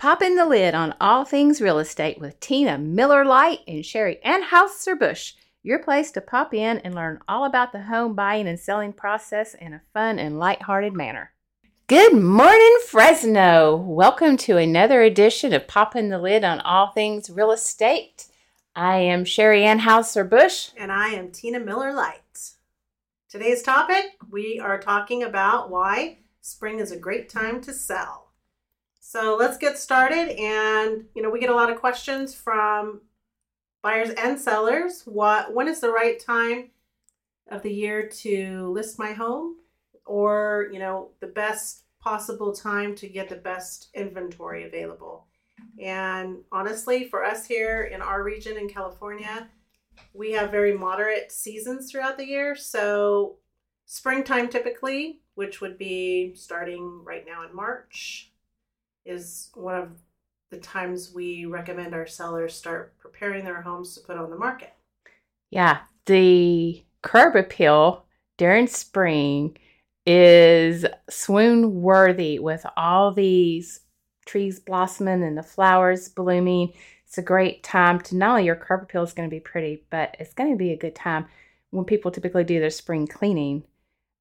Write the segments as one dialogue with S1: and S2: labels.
S1: Popping the lid on all things real estate with Tina Miller Light and Sheri Anhauser Bush. Your place to pop in and learn all about the home buying and selling process in a fun and lighthearted manner. Good morning, Fresno. Welcome to another edition of Pop in the Lid on all things real estate. I am Sheri Ann Anhauser Bush.
S2: And I am Tina Miller Light. Today's topic we are talking about why spring is a great time to sell. So let's get started. And, you know, we get a lot of questions from buyers and sellers. What, when is the right time of the year to list my home? Or, you know, the best possible time to get the best inventory available. And honestly, for us here in our region in California, we have very moderate seasons throughout the year. So, springtime typically, which would be starting right now in March, is one of the times we recommend our sellers start preparing their homes to put on the market.
S1: Yeah, the curb appeal during spring is swoon worthy with all these trees blossoming and the flowers blooming. It's a great time to not only your curb appeal is going to be pretty, but it's going to be a good time when people typically do their spring cleaning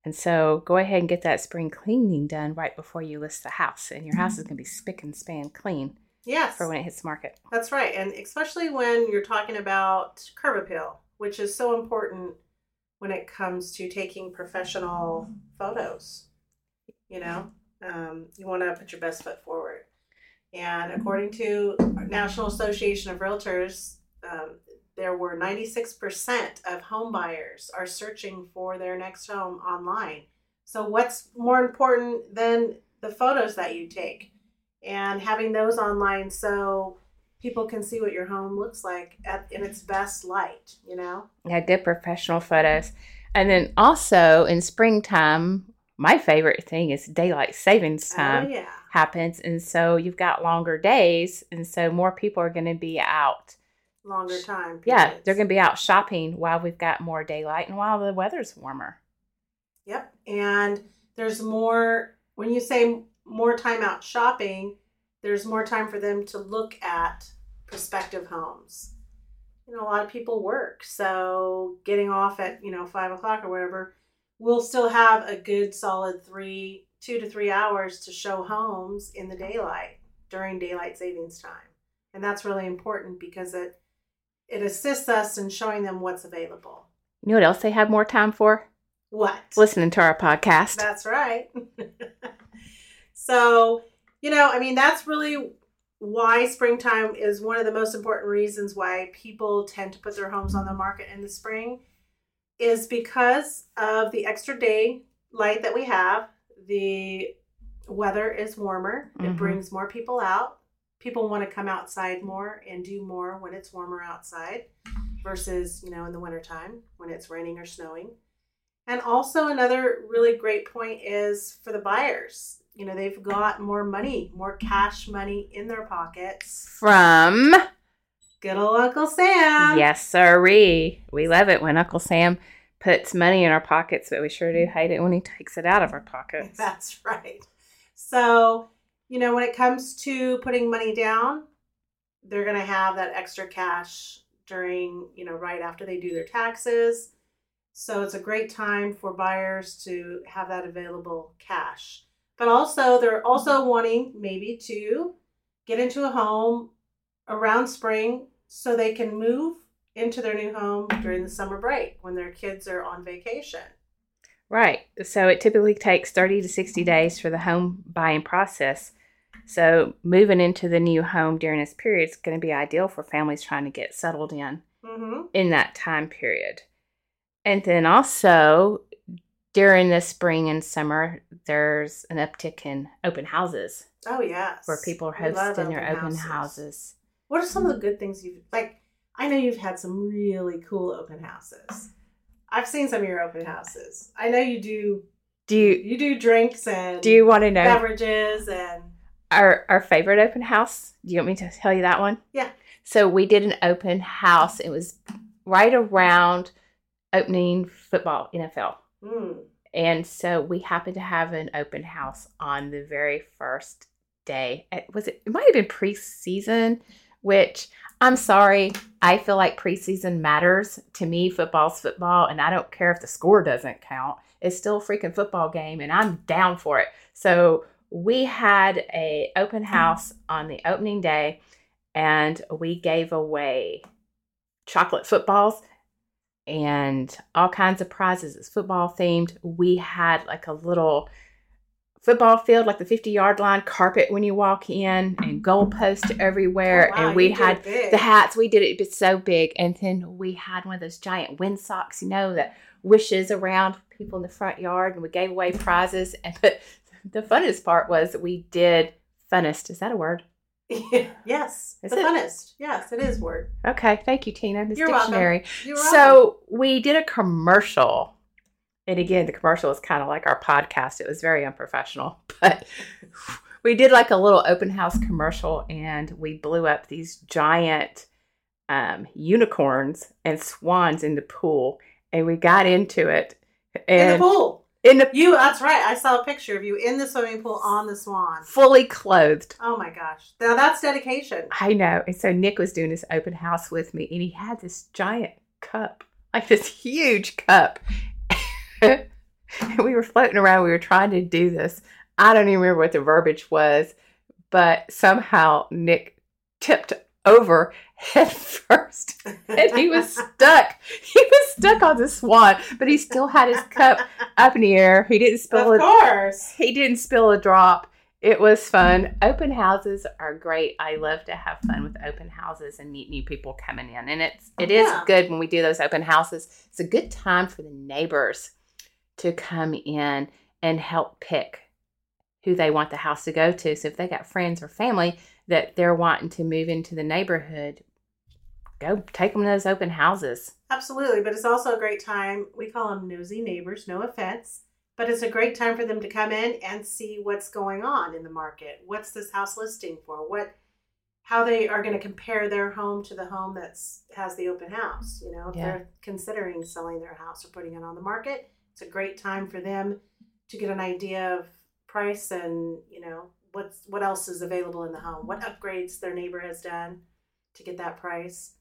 S1: and so go ahead and get that spring cleaning done right before you list the house. And your house is going to be spick and span clean.
S2: Yes.
S1: For when it hits the market.
S2: That's right. And especially when you're talking about curb appeal, which is so important when it comes to taking professional photos. You know, um, you want to put your best foot forward. And according to National Association of Realtors, um, there were 96% of home buyers are searching for their next home online. So what's more important than the photos that you take and having those online so people can see what your home looks like at, in its best light, you know?
S1: Yeah, good professional photos. And then also in springtime, my favorite thing is daylight savings oh, time
S2: oh, yeah.
S1: happens. And so you've got longer days. And so more people are going to be out
S2: longer time. Periods.
S1: Yeah, they're going to be out shopping while we've got more daylight and while the weather's warmer.
S2: Yep. And there's more, when you say more time out shopping, there's more time for them to look at prospective homes. You know, a lot of people work. So getting off at, you know, five o'clock or whatever, we'll still have a good solid three, two to three hours to show homes in the daylight during daylight savings time. And that's really important because it it assists us in showing them what's available.
S1: You know what else they have more time for?
S2: What?
S1: Listening to our podcast.
S2: That's right. so, you know, I mean, that's really why springtime is one of the most important reasons why people tend to put their homes on the market in the spring is because of the extra day light that we have. The weather is warmer. Mm-hmm. It brings more people out people want to come outside more and do more when it's warmer outside versus, you know, in the wintertime when it's raining or snowing. And also, another really great point is for the buyers. You know, they've got more money, more cash money in their pockets.
S1: From
S2: good old Uncle Sam.
S1: Yes, sirree. We love it when Uncle Sam puts money in our pockets, but we sure do hate it when he takes it out of our pockets.
S2: That's right. So, you know, when it comes to putting money down, they're going to have that extra cash during, you know, right after they do their taxes. So it's a great time for buyers to have that available cash. But also, they're also wanting maybe to get into a home around spring so they can move into their new home during the summer break when their kids are on vacation.
S1: Right. So it typically takes 30 to 60 days for the home buying process. So moving into the new home during this period is going to be ideal for families trying to get settled in mm-hmm. in that time period. And then also during the spring and summer, there's an uptick in open houses.
S2: Oh yes,
S1: where people are hosting their open houses. houses.
S2: What are some of the good things you've like? I know you've had some really cool open houses. I've seen some of your open houses. I know you do.
S1: Do you
S2: you do drinks and
S1: do you want to know
S2: beverages and
S1: our our favorite open house. Do you want me to tell you that one?
S2: Yeah.
S1: So we did an open house. It was right around opening football NFL. Mm. And so we happened to have an open house on the very first day. It was it, it might have been preseason, which I'm sorry. I feel like preseason matters to me. Football's football, and I don't care if the score doesn't count. It's still a freaking football game, and I'm down for it. So we had a open house on the opening day, and we gave away chocolate footballs and all kinds of prizes. It's football themed. We had like a little football field, like the 50 yard line, carpet when you walk in, and goalposts everywhere.
S2: Oh, wow,
S1: and we had the hats. We did it, it's so big. And then we had one of those giant wind socks, you know, that wishes around people in the front yard, and we gave away prizes. And but the funnest part was we did funnest. Is that a word?
S2: yes,
S1: Is
S2: the
S1: it?
S2: funnest. Yes, it is word.
S1: Okay, thank you, Tina. This
S2: You're welcome.
S1: dictionary.
S2: You're welcome.
S1: So we did a commercial. And again, the commercial was kind of like our podcast. It was very unprofessional, but we did like a little open house commercial and we blew up these giant um, unicorns and swans in the pool. And we got into it.
S2: in the pool.
S1: In the
S2: You. That's right. I saw a picture of you in the swimming pool on the swan.
S1: fully clothed.
S2: Oh my gosh. Now that's dedication.
S1: I know. And so Nick was doing this open house with me, and he had this giant cup, like this huge cup. and we were floating around. We were trying to do this. I don't even remember what the verbiage was, but somehow Nick tipped over head first and he was stuck. He was stuck on the swan, but he still had his cup up in the air. He didn't spill
S2: Of
S1: it.
S2: course.
S1: He didn't spill a drop. It was fun. Open houses are great. I love to have fun with open houses and meet new people coming in. And it's oh, it is
S2: Yeah.
S1: good when we do those open houses. It's a good time for the neighbors to come in and help pick who they want the house to go to. So if they got friends or family that they're wanting to move into the neighborhood, go take them to those open houses.
S2: Absolutely, but it's also a great time. We call them nosy neighbors, no offense, but it's a great time for them to come in and see what's going on in the market. What's this house listing for? What how they are going to compare their home to the home that's has the open house, you know, if
S1: Yeah.
S2: they're considering selling their house or putting it on the market, it's a great time for them to get an idea of price and, you know, what's what else is available in the home, what upgrades their neighbor has done to get that price.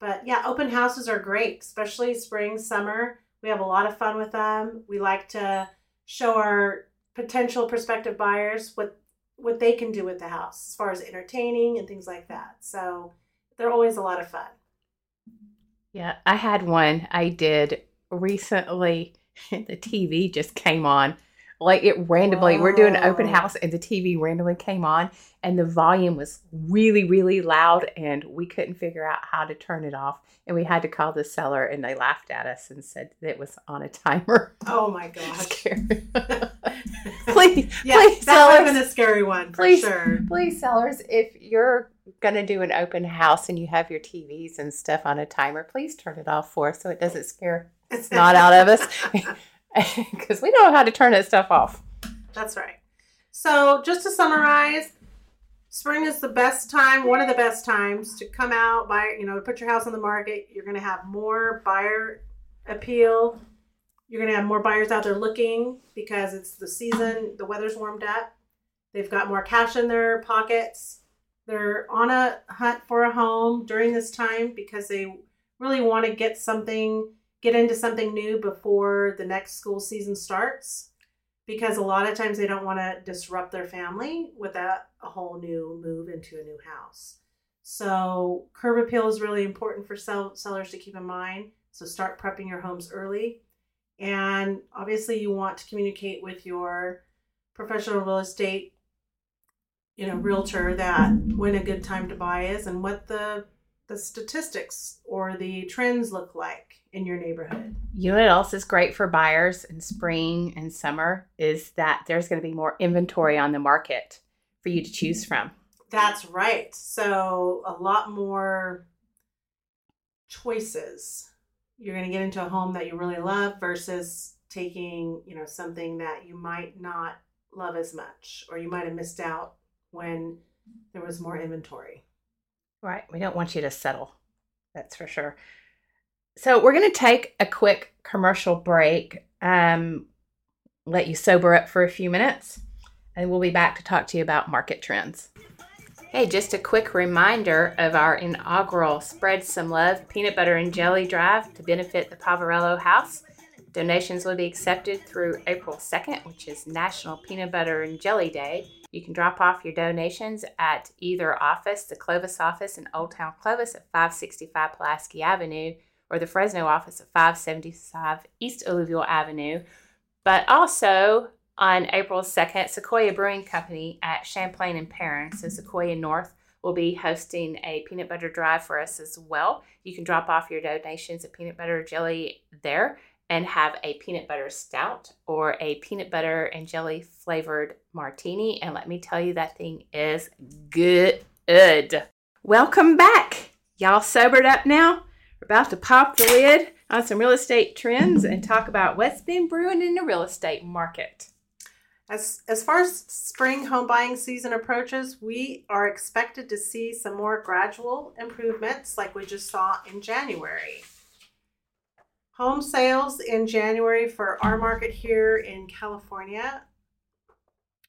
S2: But yeah, open houses are great, especially spring, summer. We have a lot of fun with them. We like to show our potential prospective buyers what what they can do with the house as far as entertaining and things like that. So they're always a lot of fun.
S1: Yeah, I had one I did recently. The TV just came on. Like it randomly, we're doing an open house and the TV randomly came on and the volume was really, really loud and we couldn't figure out how to turn it off. And we had to call the seller and they laughed at us and said it was on a timer.
S2: Oh my gosh.
S1: Scary. please,
S2: yeah,
S1: please,
S2: that would have been a scary one for
S1: Please.
S2: sure.
S1: please, sellers, if you're going to do an open house and you have your TVs and stuff on a timer, please turn it off for us so it doesn't scare not out of us because we know how to turn that stuff off.
S2: That's right. So, just to summarize, spring is the best time, one of the best times to come out, buy, you know, put your house on the market. You're going to have more buyer appeal. You're going to have more buyers out there looking because it's the season, the weather's warmed up. They've got more cash in their pockets. They're on a hunt for a home during this time because they really want to get something, get into something new before the next school season starts because a lot of times they don't want to disrupt their family with a, a whole new move into a new house. So, curb appeal is really important for sell, sellers to keep in mind. So, start prepping your homes early. And obviously, you want to communicate with your professional real estate, you know, realtor that when a good time to buy is and what the the statistics or the trends look like in your neighborhood.
S1: You know what else is great for buyers in spring and summer is that there's going to be more inventory on the market for you to choose from.
S2: That's right. So a lot more choices. You're going to get into a home that you really love versus taking, you know, something that you might not love as much or you might have missed out when there was more inventory.
S1: Right. We don't want you to settle. That's for sure. So we're going to take a quick commercial break. Um, let you sober up for a few minutes. and we'll be back to talk to you about market trends. Hey, just a quick reminder of our inaugural Spread Some Love Peanut Butter and Jelly Drive to benefit the Poverello House. Donations will be accepted through April 2nd, which is National Peanut Butter and Jelly Day. You can drop off your donations at either office, the Clovis office in Old Town Clovis at 565 Pollasky Avenue, or the Fresno office at 575 East Alluvial Avenue. But also on April 2nd, Sequoia Brewing Company at Champlain and Perrin, so Sequoia North, will be hosting a peanut butter drive for us as well. You can drop off your donations of peanut butter jelly there and have a peanut butter stout or a peanut butter and jelly flavored martini. And let me tell you, that thing is good. Welcome back. Y'all sobered up now? We're about to pop the lid on some real estate trends and talk about what's been brewing in the real estate market.
S2: As, as far as spring home buying season approaches, we are expected to see some more gradual improvements like we just saw in January. Home sales in January for our market here in California.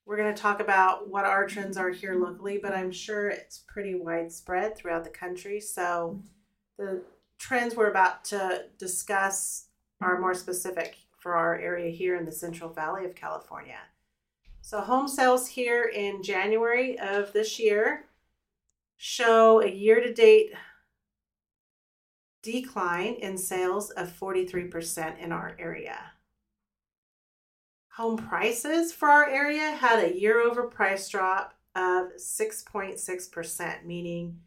S2: We're going to talk about what our trends are here locally, but I'm sure it's pretty widespread throughout the country. So the trends we're about to discuss are more specific for our area here in the Central Valley of California. So, home sales here in January of this year show a year to date decline in sales of 43% in our area. Home prices for our area had a year over price drop of 6.6%, meaning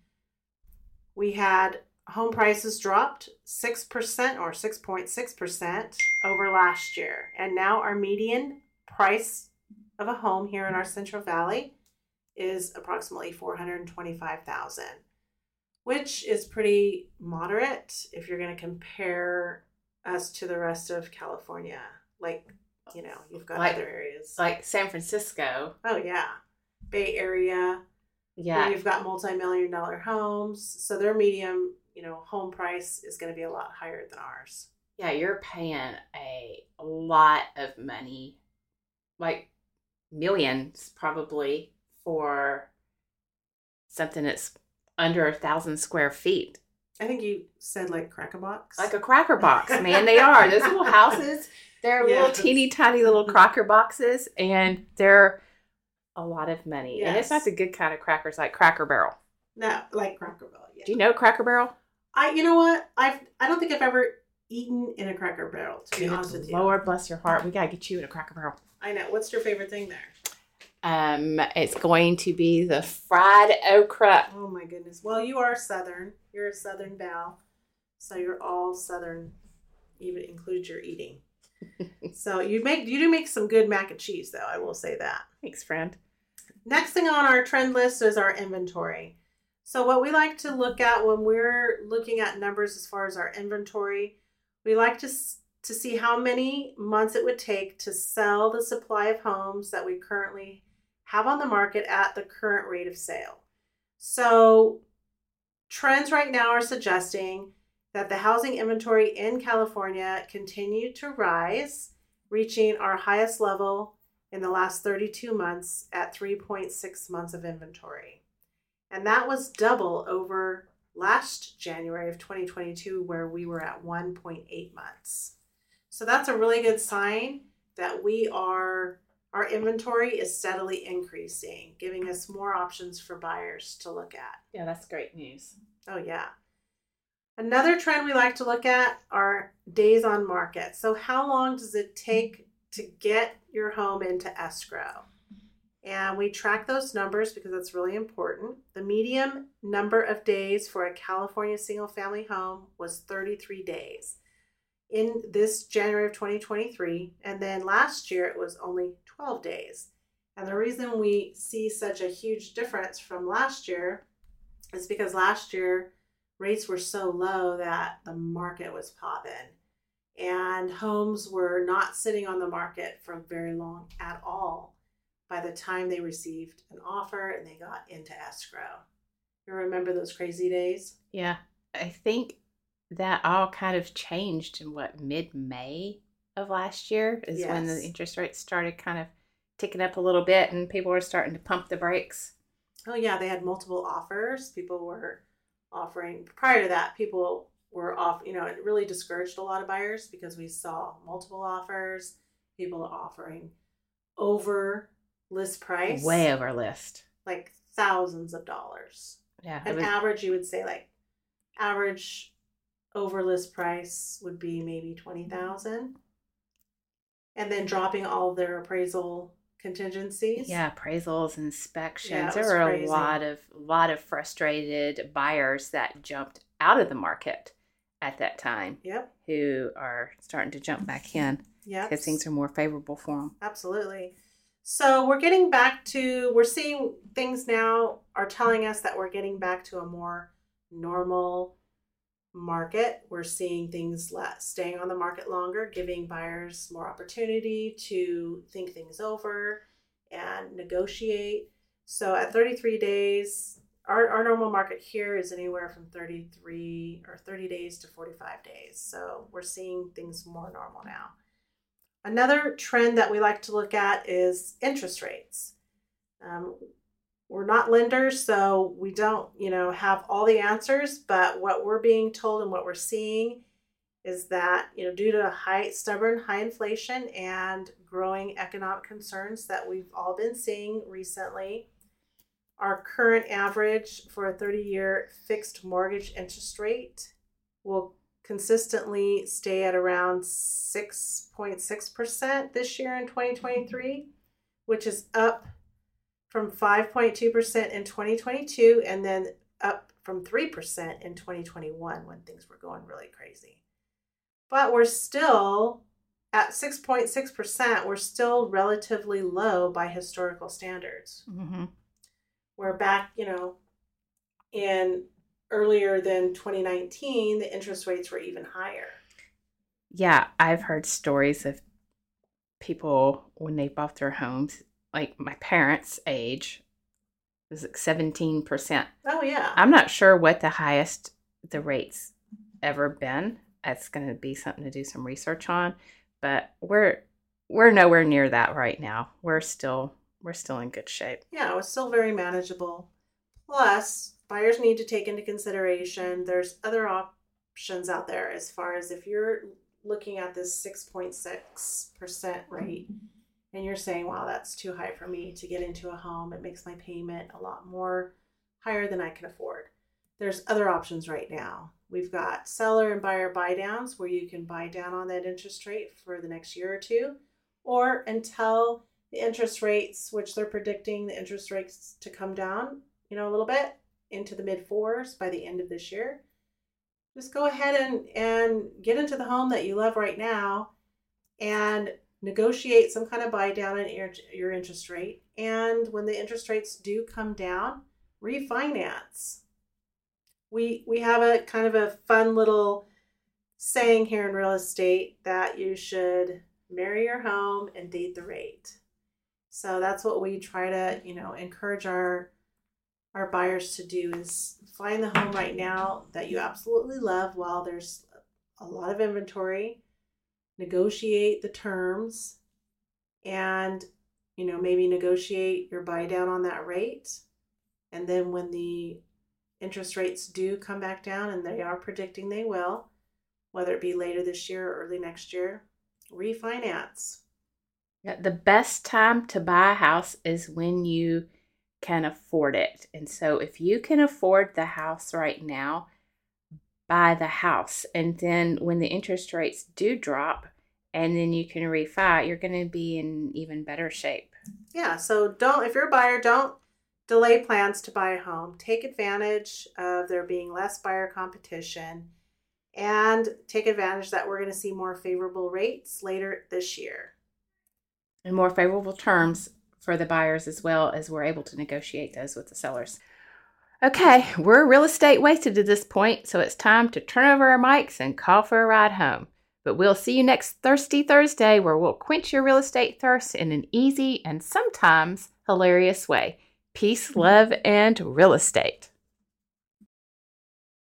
S2: we had home prices dropped 6% or 6.6% over last year. And now our median price of a home here in our Central Valley is approximately 425,000 which is pretty moderate if you're going to compare us to the rest of California. Like, you know, you've got
S1: Like-
S2: other areas.
S1: Like San Francisco.
S2: oh, yeah. Bay Area.
S1: Yeah.
S2: You've got multi million dollar homes. So their medium, you know, home price is going to be a lot higher than ours.
S1: Yeah, you're paying a lot of money, like millions probably, for something that's under a thousand square feet.
S2: I think you said like cracker box.
S1: Like a cracker box, man. They are. Those little houses, they're little teeny tiny little mm-hmm. cracker boxes, and they're a lot of money. And it's not the good kind of crackers like Cracker Barrel.
S2: no, like Cracker Barrel. Yeah.
S1: Do you know Cracker Barrel?
S2: I, you know what? I've, I don't think I've ever eaten in a Cracker Barrel, to be honest with you.
S1: Lord bless your heart. We gotta get you in a Cracker Barrel.
S2: I know. What's your favorite thing there?
S1: Um, it's going to be the fried okra.
S2: Oh my goodness. Well, you are Southern. You're a Southern Belle. So you're all Southern, even includes your eating. so you make you do make some good mac and cheese though, I will say that.
S1: Thanks, friend.
S2: Next thing on our trend list is our inventory. So what we like to look at when we're looking at numbers as far as our inventory, we like to s- to see how many months it would take to sell the supply of homes that we currently have on the market at the current rate of sale. So trends right now are suggesting that the housing inventory in California continued to rise, reaching our highest level in the last 32 months at 3.6 months of inventory. And that was double over last January of 2022, where we were at 1.8 months. So that's a really good sign that we are, our inventory is steadily increasing, giving us more options for buyers to look at.
S1: Yeah, that's great news.
S2: Oh, yeah. Another trend we like to look at are days on market. So, how long does it take to get your home into escrow? And we track those numbers because that's really important. The median number of days for a California single family home was 33 days in this January of 2023. And then last year it was only 12 days. And the reason we see such a huge difference from last year is because last year rates were so low that the market was popping and homes were not sitting on the market for very long at all by the time they received an offer and they got into escrow. You remember those crazy days?
S1: Yeah, I think that all kind of changed in what mid May of last year is when the interest rates started kind of ticking up a little bit and people were starting to pump the brakes.
S2: Oh yeah, they had multiple offers. People were offering prior to that, people were off, you know, it really discouraged a lot of buyers because we saw multiple offers, people offering over list price.
S1: Way over list.
S2: Like thousands of dollars.
S1: Yeah.
S2: An
S1: was-
S2: average you would say like average over list price would be maybe 20,000. And then dropping all their appraisal contingencies.
S1: yeah, appraisals, inspections.
S2: Yeah,
S1: there were
S2: crazy.
S1: a lot of lot of frustrated buyers that jumped out of the market at that time
S2: Yep.
S1: who are starting to jump back in
S2: Yep.
S1: because things are more favorable for them.
S2: Absolutely. So we're getting back to, we're seeing things now are telling us that we're getting back to a more normal market. We're seeing things le- staying on the market longer, giving buyers more opportunity to think things over and negotiate. So at 33 days, our, our normal market here is anywhere from 33 or 30 days to 45 days. So we're seeing things more normal now. Another trend that we like to look at is interest rates. Um, we're not lenders, so we don't, you know, have all the answers. But what we're being told and what we're seeing is that, you know, due to high, stubborn high inflation and growing economic concerns that we've all been seeing recently, our current average for a 30-year fixed mortgage interest rate will consistently stay at around 6.6% this year in 2023, which is up from 5.2% in 2022 and then up from 3% in 2021 when things were going really crazy. But we're still at 6.6%, we're still relatively low by historical standards.
S1: Mm-hmm.
S2: We're back, you know, in earlier than 2019, the interest rates were even higher.
S1: Yeah, I've heard stories of people when they bought their homes, like my parents' age, it was like seventeen percent.
S2: Oh, yeah.
S1: I'm not sure what the highest the rates ever been. That's going to be something to do some research on, but we're we're nowhere near that right now. We're still we're still in good shape.
S2: Yeah, it was still very manageable. Plus, buyers need to take into consideration there's other options out there as far as if you're looking at this 6.6% rate and you're saying, wow, that's too high for me to get into a home. It makes my payment a lot more higher than I can afford. There's other options right now. We've got seller and buyer buy downs where you can buy down on that interest rate for the next year or two or until the interest rates, which they're predicting the interest rates to come down, you know, a little bit into the mid fours by the end of this year. Just go ahead and, and get into the home that you love right now and negotiate some kind of buy down in your, interest rate. And when the interest rates do come down, refinance. We we have a kind of a fun little saying here in real estate that you should marry your home and date the rate. So that's what we try to, you know, encourage our our buyers to do is find the home right now that you absolutely love while there's a lot of inventory, negotiate the terms and you know, maybe negotiate your buy down on that rate. And then when the interest rates do come back down and they are predicting they will, whether it be later this year or early next year, refinance.
S1: Yeah, the best time to buy a house is when you can afford it. And so if you can afford the house right now, buy the house. And then when the interest rates do drop and then you can refi, you're going to be in even better shape.
S2: Yeah, so don't if you're a buyer, don't delay plans to buy a home. Take advantage of there being less buyer competition and take advantage that we're going to see more favorable rates later this year.
S1: And more favorable terms for the buyers as well as we're able to negotiate those with the sellers. Okay, we're real estate wasted at this point, so it's time to turn over our mics and call for a ride home. But we'll see you next Thirsty Thursday where we'll quench your real estate thirst in an easy and sometimes hilarious way. Peace, love, and real estate.